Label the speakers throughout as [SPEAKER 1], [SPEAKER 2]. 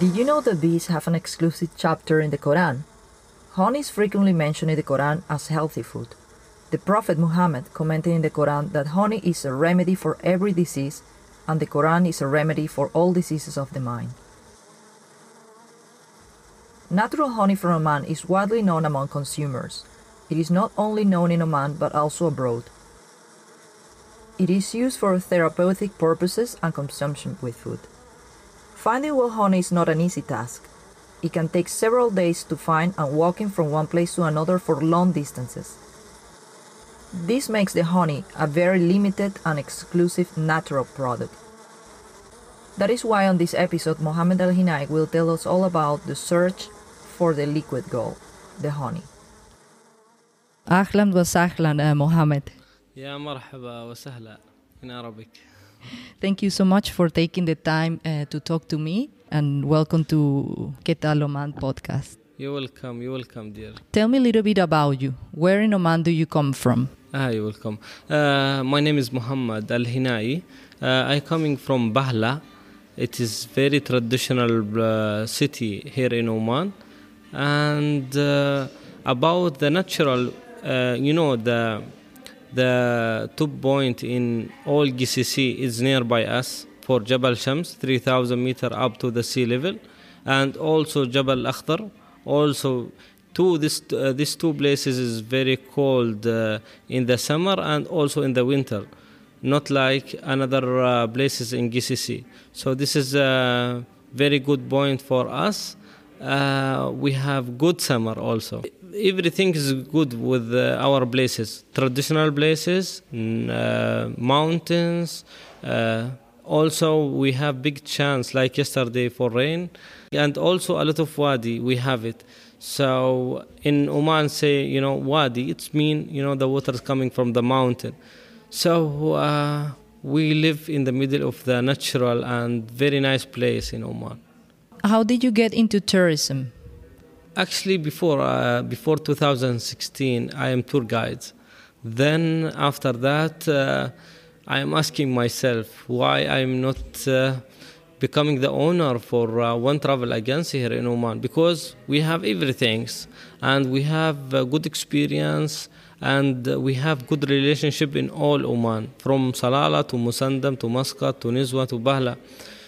[SPEAKER 1] Did you know that bees have an exclusive chapter in the Quran? Honey is frequently mentioned in the Quran as healthy food. The Prophet Muhammad commented in the Quran that honey is a remedy for every disease, and the Quran is a remedy for all diseases of the mind. Natural honey from Oman is widely known among consumers. It is not only known in Oman but also abroad. It is used for therapeutic purposes and consumption with food. Finding wild honey is not an easy task. It can take several days to find and walking from one place to another for long distances. This makes the honey a very limited and exclusive natural product. That is why on this episode Mohammed Al Hinai will tell us all about the search for the liquid gold, the honey. أهلا وسهلا Mohammed.
[SPEAKER 2] يا مرحبا وسهلا in Arabic.
[SPEAKER 1] Thank you so much for taking the time uh, to talk to me and welcome to ¿Qué tal Oman podcast.
[SPEAKER 2] You're welcome, you're welcome, dear.
[SPEAKER 1] Tell me a little bit about you. Where in Oman do you come from?
[SPEAKER 2] Ah, you're welcome. Uh, my name is Muhammad Al Hinai. Uh, I'm coming from Bahla. It is very traditional uh, city here in Oman. And uh, about the natural, uh, you know, the the top point in all GCC is nearby us for Jabal Shams, 3,000 meter up to the sea level, and also Jabal Akhdar. Also, two this uh, these two places is very cold uh, in the summer and also in the winter, not like another uh, places in GCC. So this is a very good point for us. Uh, we have good summer also everything is good with uh, our places. Traditional places uh, mountains uh, also we have big chance like yesterday for rain and also a lot of wadi we have it. So in oman say you know wadi it's mean you know the water is coming from the mountain. So uh, we live in the middle of the natural and very nice place in oman.
[SPEAKER 1] How did you get into tourism
[SPEAKER 2] Actually, before uh, before 2016, I am tour guide. Then after that, uh, I am asking myself why I am not uh, becoming the owner for uh, one travel agency here in Oman because we have everything and we have good experience and we have good relationship in all Oman from Salalah to Musandam to Muscat to Nizwa to Bahla.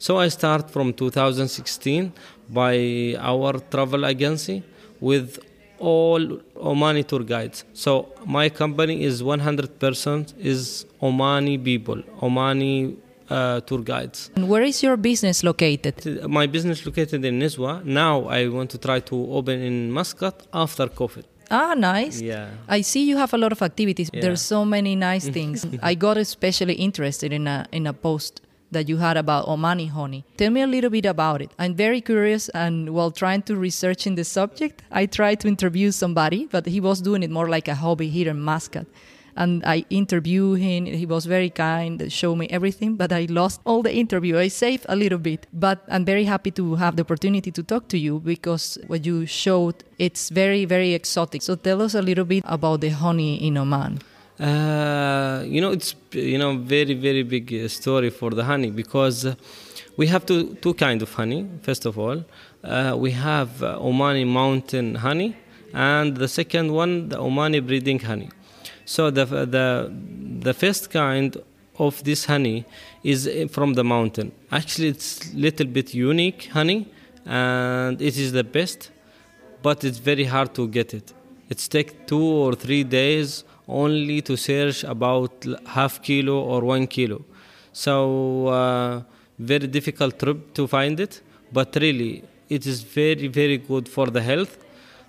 [SPEAKER 2] So I start from 2016 by our travel agency with all Omani tour guides. So my company is 100% is Omani people, Omani uh, tour guides.
[SPEAKER 1] And where is your business located?
[SPEAKER 2] My business located in Nizwa. Now I want to try to open in Muscat after COVID.
[SPEAKER 1] Ah, nice.
[SPEAKER 2] Yeah.
[SPEAKER 1] I see you have a lot of activities.
[SPEAKER 2] Yeah.
[SPEAKER 1] There's so many nice things. I got especially interested in a in a post that you had about Omani honey. Tell me a little bit about it. I'm very curious, and while trying to research in the subject, I tried to interview somebody, but he was doing it more like a hobby here in Muscat. And I interviewed him. He was very kind, showed me everything, but I lost all the interview. I saved a little bit, but I'm very happy to have the opportunity to talk to you because what you showed, it's very, very exotic. So tell us a little bit about the honey in Oman.
[SPEAKER 2] Uh, you know, it's you know very very big uh, story for the honey because uh, we have two two kind of honey. First of all, uh, we have Omani mountain honey, and the second one the Omani breeding honey. So the the the first kind of this honey is from the mountain. Actually, it's little bit unique honey, and it is the best, but it's very hard to get it. It's take two or three days only to search about half kilo or one kilo. So uh, very difficult trip to find it, but really it is very very good for the health.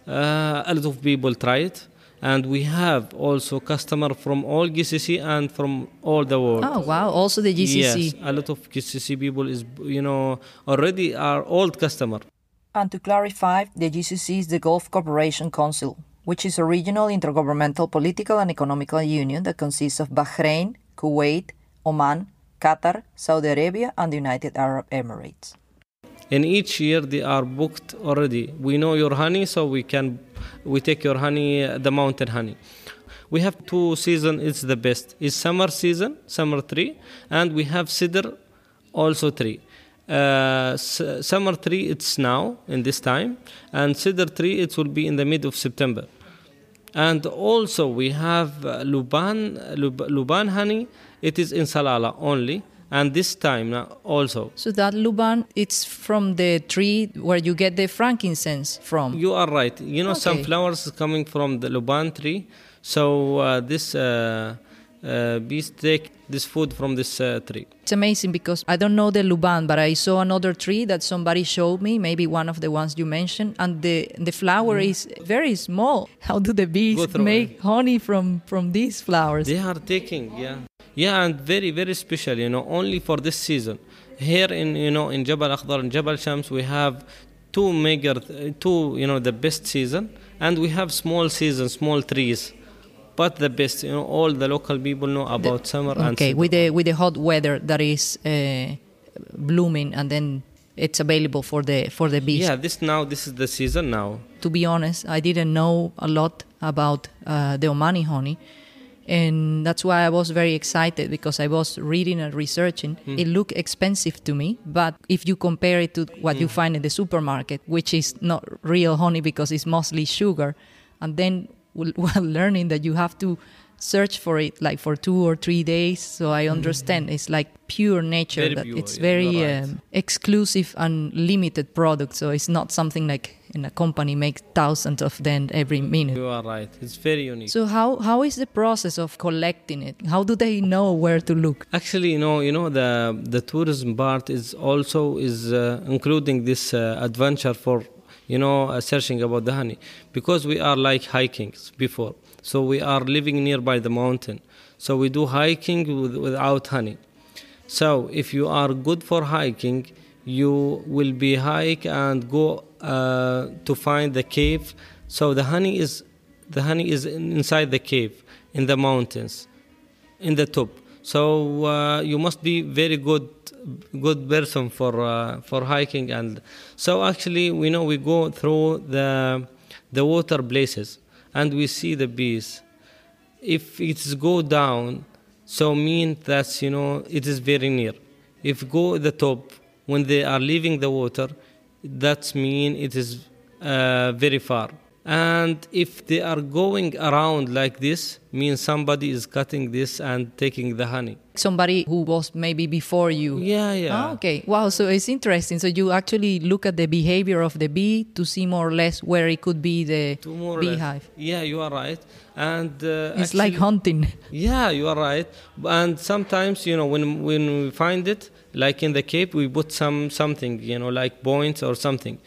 [SPEAKER 2] Uh, a lot of people try it, and we have also customer from all GCC and from all the world.
[SPEAKER 1] Oh wow! Also the GCC.
[SPEAKER 2] Yes, a lot of GCC people is you know already are old customer.
[SPEAKER 1] And to clarify, the GCC is the Gulf Cooperation Council, which is a regional intergovernmental political and economical union that consists of Bahrain, Kuwait, Oman, Qatar, Saudi Arabia, and the United Arab Emirates.
[SPEAKER 2] In each year, they are booked already. We know your honey, so we can we take your honey, the mountain honey. We have two season. It's the best. It's summer season, summer tree, and we have sidr, also tree. Uh, summer tree it's now in this time, and sidr tree it will be in the mid of September. And also we have uh, Luban Luban honey. It is in Salalah only, and this time also.
[SPEAKER 1] So that luban, it's from the tree where you get the frankincense from.
[SPEAKER 2] You are right. You know, some flowers coming from the Luban tree. So uh, this uh, uh, bees take this food from this uh, tree.
[SPEAKER 1] It's amazing because I don't know the luban, but I saw another tree that somebody showed me, maybe one of the ones you mentioned, and the the flower is very small. How do the bees make honey from from these flowers?
[SPEAKER 2] They are taking, yeah, yeah, and very very special. You know, only for this season. Here in you know in Jabal Akhdar and Jabal Shams we have two major, two you know the best season, and we have small season, small trees. But the best, you know, all the local people know about summer and
[SPEAKER 1] Okay, with the with the hot weather that is uh, blooming, and then it's available for the for the bees.
[SPEAKER 2] yeah, this now this is the season now.
[SPEAKER 1] to be honest, I didn't know a lot about uh, the Omani honey. And that's why I was very excited because I was reading and researching. It looked expensive to me, but if you compare it to what you find in the supermarket, which is not real honey because it's mostly sugar, and then while learning that you have to search for it like for two or three days, so I understand it's like pure nature
[SPEAKER 2] Very
[SPEAKER 1] that
[SPEAKER 2] pure,
[SPEAKER 1] it's
[SPEAKER 2] yeah,
[SPEAKER 1] very
[SPEAKER 2] right.
[SPEAKER 1] um, exclusive and limited product. So it's not something like in a company makes thousands of them every minute.
[SPEAKER 2] You are right. It's very unique.
[SPEAKER 1] So how how is the process of collecting it? How do they know where to look?
[SPEAKER 2] Actually, you know, you know the the tourism part is also is uh, including this uh, adventure for you know uh, searching about the honey because we are like hiking before. So we are living nearby the mountain. So we do hiking with, without honey. So if you are good for hiking, you will be hike and go uh, to find the cave. So the honey is the honey is in- inside the cave in the mountains in the top. So uh, you must be very good good person for uh, for hiking and so actually we know we go through the the water places and we see the bees. If it's go down, so mean that you know it is very near. If go the top when they are leaving the water, that mean it is uh, very far. And if they are going around like this, means somebody is cutting this and taking the honey.
[SPEAKER 1] Somebody who was maybe before you.
[SPEAKER 2] Yeah, yeah.
[SPEAKER 1] Ah, okay. Wow. So it's interesting. So you actually look at the behavior of the bee to see more or less where it could be the
[SPEAKER 2] more or less.
[SPEAKER 1] beehive.
[SPEAKER 2] Yeah, you are right. And uh,
[SPEAKER 1] It's like hunting.
[SPEAKER 2] Yeah, you are right. And sometimes, you know, when when we find it, like in the Cape, we put some something, you know, like points or something.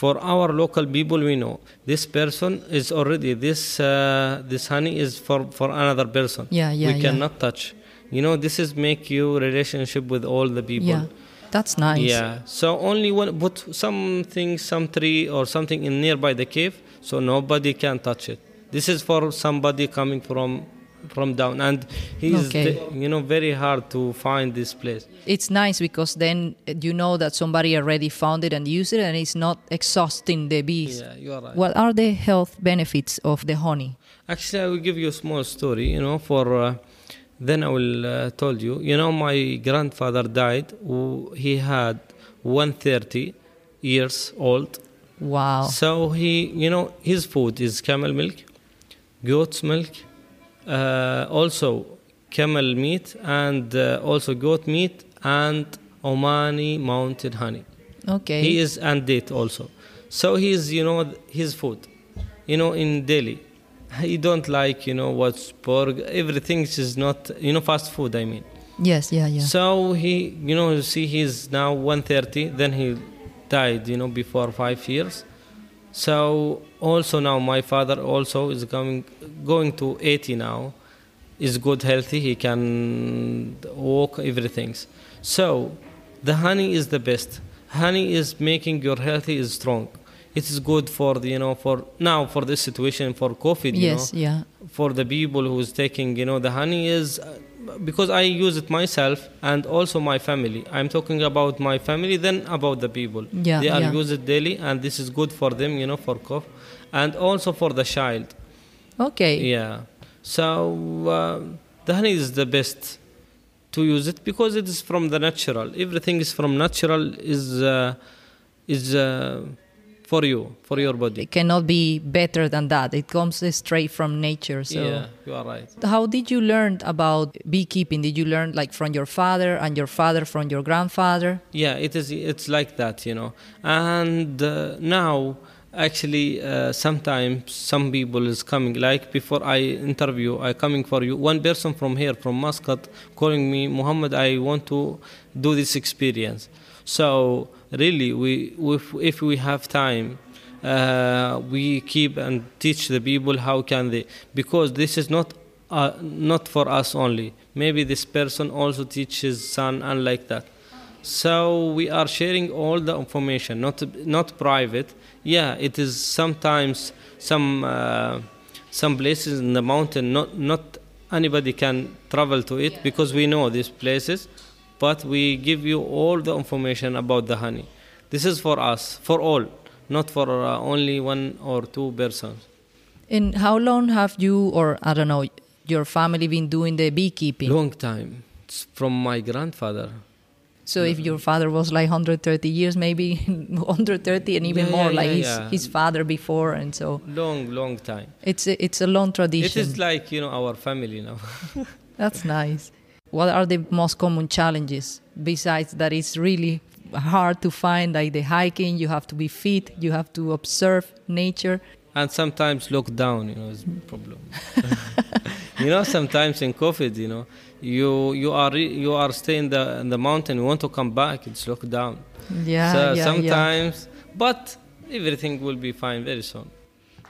[SPEAKER 2] For our local people, we know this person is already this uh, this honey is for for another person.
[SPEAKER 1] Yeah, yeah,
[SPEAKER 2] We
[SPEAKER 1] yeah.
[SPEAKER 2] cannot touch. You know, this is make you relationship with all the people.
[SPEAKER 1] Yeah. That's nice.
[SPEAKER 2] Yeah. So only one put something, some tree or something in nearby the cave, so nobody can touch it. This is for somebody coming from from down, and he's
[SPEAKER 1] Okay.
[SPEAKER 2] you know very hard to find this place.
[SPEAKER 1] It's nice because then you know that somebody already found it and used it and it's not exhausting the bees.
[SPEAKER 2] Yeah, you are right.
[SPEAKER 1] What are the health benefits of the honey?
[SPEAKER 2] Actually, I will give you a small story. You know, for uh, then I will uh, told you. You know, my grandfather died. He had 130 years old.
[SPEAKER 1] Wow.
[SPEAKER 2] So he, you know, his food is camel milk, goat's milk, also camel meat, and uh, also goat meat, and Omani mountain honey.
[SPEAKER 1] Okay.
[SPEAKER 2] He is and date also. So he is, you know, his food. You know, in Delhi, he don't like, you know, what's pork. Everything is not, you know, fast food. I mean.
[SPEAKER 1] yes, yeah, yeah.
[SPEAKER 2] So he, you know, you see, he's now 130. Then he died, you know, before five years. So also now my father also is coming, going to 80 now. Is good, healthy. He can walk, everything. So the honey is the best. Honey is making your healthy is strong. It is good for the, you know for now for this situation for COVID. You
[SPEAKER 1] yes,
[SPEAKER 2] know,
[SPEAKER 1] yeah.
[SPEAKER 2] for the people who's taking you know the honey is because i use it myself and also my family i'm talking about my family then about the people
[SPEAKER 1] Yeah,
[SPEAKER 2] they are
[SPEAKER 1] yeah.
[SPEAKER 2] use it daily and this is good for them you know for cough and also for the child
[SPEAKER 1] Okay.
[SPEAKER 2] yeah so uh, the honey is the best to use it because it is from the natural. Everything is from natural is uh, is uh, for you for your body.
[SPEAKER 1] It cannot be better than that. It comes straight from nature. So
[SPEAKER 2] Yeah, you are right.
[SPEAKER 1] how did you learn about beekeeping? Did you learn like from your father and your father from your grandfather?
[SPEAKER 2] Yeah, it is. It's like that, you know. And uh, now, actually, uh, sometimes some people is coming. Like before I interview, I coming for you. One person from here, from Muscat, calling me, Muhammad. I want to do this experience. So really, we if, if we have time. Uh, we keep and teach the people how can they because this is not uh, not for us only maybe this person also teach his son and like that so we are sharing all the information not not private. Yeah it is sometimes some uh, some places in the mountain not not anybody can travel to it because we know these places but we give you all the information about the honey. This is for us for all not for uh, only one or two persons.
[SPEAKER 1] And how long have you, or I don't know, your family been doing the beekeeping?
[SPEAKER 2] long time. It's from my grandfather
[SPEAKER 1] So if your mm-hmm. father was like 130 years, maybe 130 and even
[SPEAKER 2] Yeah,
[SPEAKER 1] more,
[SPEAKER 2] yeah,
[SPEAKER 1] like
[SPEAKER 2] yeah,
[SPEAKER 1] his, his father before, and so
[SPEAKER 2] long long time
[SPEAKER 1] it's a, it's a long tradition.
[SPEAKER 2] It is like you know our family now
[SPEAKER 1] That's nice. What are the most common challenges besides that it's really hard to find like the hiking, you have to be fit, you have to observe nature.
[SPEAKER 2] and sometimes lockdown you know is a problem you know sometimes in covid you know you you are re- you are staying the in the mountain you want to come back it's locked down
[SPEAKER 1] Yeah,
[SPEAKER 2] so
[SPEAKER 1] yeah, yeah.
[SPEAKER 2] sometimes but everything will be fine very soon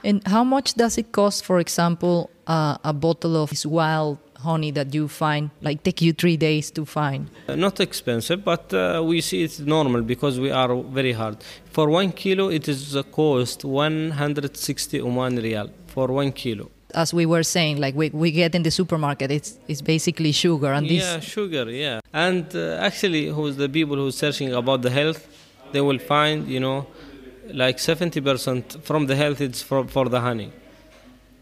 [SPEAKER 1] And how much does it cost, for example, uh, a bottle of this wild honey that you find, like take you three days to find?
[SPEAKER 2] Uh, not expensive but uh, we see it's normal because we are very hard for one kilo it is uh, cost 160 Oman riyal for one kilo
[SPEAKER 1] As we were saying, like we, we get in the supermarket, it's it's basically sugar, and this.
[SPEAKER 2] Yeah sugar yeah. And uh, actually who's the people who's searching about the health they will find you know like 70% from the health it's for, for the honey.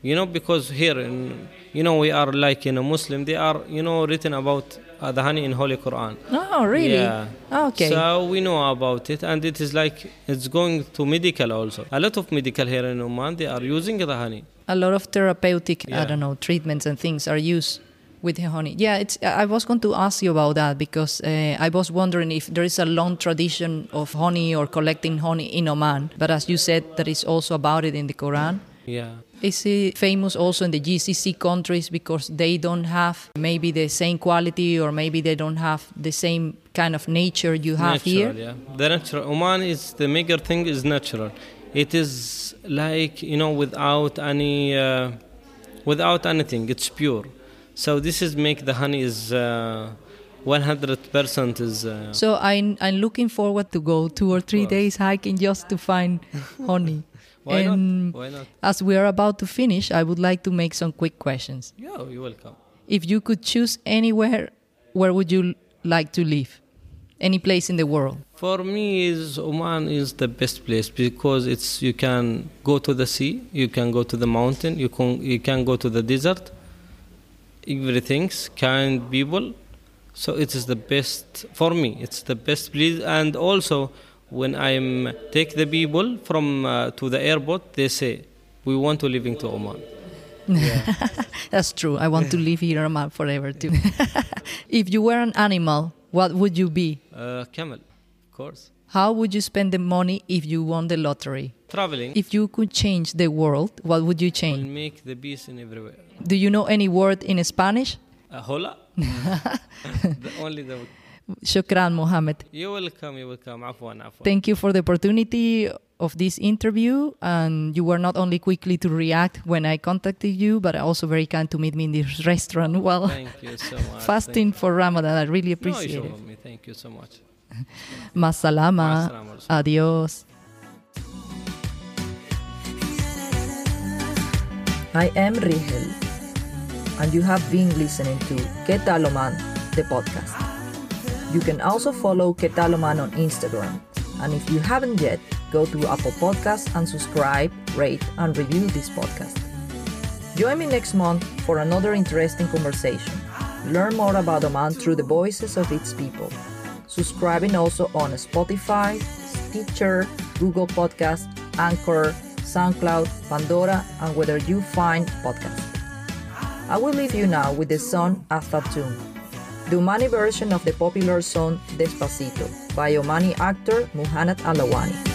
[SPEAKER 2] You know because here in you know we are like in a muslim they are you know written about uh, the honey in holy quran.
[SPEAKER 1] Oh, really?
[SPEAKER 2] yeah.
[SPEAKER 1] Okay.
[SPEAKER 2] so we know about it and it is like it's going to medical also. A lot of medical here in oman they are using the honey
[SPEAKER 1] a lot of therapeutic, I don't know, treatments and things are used with the honey. Yeah, it's. I was going to ask you about that because uh, I was wondering if there is a long tradition of honey or collecting honey in Oman. But as you said, there is also about it in the Quran.
[SPEAKER 2] yeah
[SPEAKER 1] Is it famous also in the GCC countries because they don't have maybe the same quality or maybe they don't have the same kind of nature you have
[SPEAKER 2] natural,
[SPEAKER 1] here?
[SPEAKER 2] Yeah, the natural. Oman is the major thing is natural. It is like you know without any uh, without anything. It's pure. So this is make the honey is hundred percent is. Uh,
[SPEAKER 1] So I'm, I'm looking forward to go two or three days hiking just to find honey.
[SPEAKER 2] why
[SPEAKER 1] and
[SPEAKER 2] not? Why not?
[SPEAKER 1] As we are about to finish, I would like to make some quick questions.
[SPEAKER 2] Yeah, you're welcome.
[SPEAKER 1] If you could choose anywhere, where would you like to live? Any place in the world?
[SPEAKER 2] For me, is Oman is the best place because it's you can go to the sea, you can go to the mountain, you can you can go to the desert. Everything's kind people, so it is the best for me. It's the best place, and also when I'm take the people from uh, to the airport, they say we want to living to Oman.
[SPEAKER 1] That's true. I want to live here Oman forever too. if you were an animal, what would you be?
[SPEAKER 2] Uh, camel, of course.
[SPEAKER 1] How would you spend the money if you won the lottery?
[SPEAKER 2] Traveling.
[SPEAKER 1] If you could change the world, what would you change?
[SPEAKER 2] Will make the peace in everywhere.
[SPEAKER 1] Do you know any word in Spanish?
[SPEAKER 2] Uh, hola. the, only the.
[SPEAKER 1] Shukran, Mohammed.
[SPEAKER 2] You're welcome. You're welcome. Afwan, afwan.
[SPEAKER 1] Thank you for the opportunity of this interview. And you were not only quickly to react when I contacted you, but also very kind to meet me in this restaurant while
[SPEAKER 2] Thank you so much.
[SPEAKER 1] fasting for Ramadan. I really
[SPEAKER 2] Thank you. No
[SPEAKER 1] appreciate it.
[SPEAKER 2] me. Thank you so much.
[SPEAKER 1] Masalama.
[SPEAKER 2] Ma'assalama.
[SPEAKER 1] Adios.
[SPEAKER 3] I am Rigel, and you have been listening to Qué tal Oman, the podcast. You can also follow Qué tal Oman on Instagram, and if you haven't yet, go to Apple Podcasts and subscribe, rate, and review this podcast. Join me next month for another interesting conversation. Learn more about Oman through the voices of its people. Subscribing also on Spotify, Stitcher, Google Podcast, Anchor, SoundCloud, Pandora, and whether you find podcasts. I will leave you now with the song Afatun, the Omani version of the popular song Despacito by Omani actor Muhannad Alawani.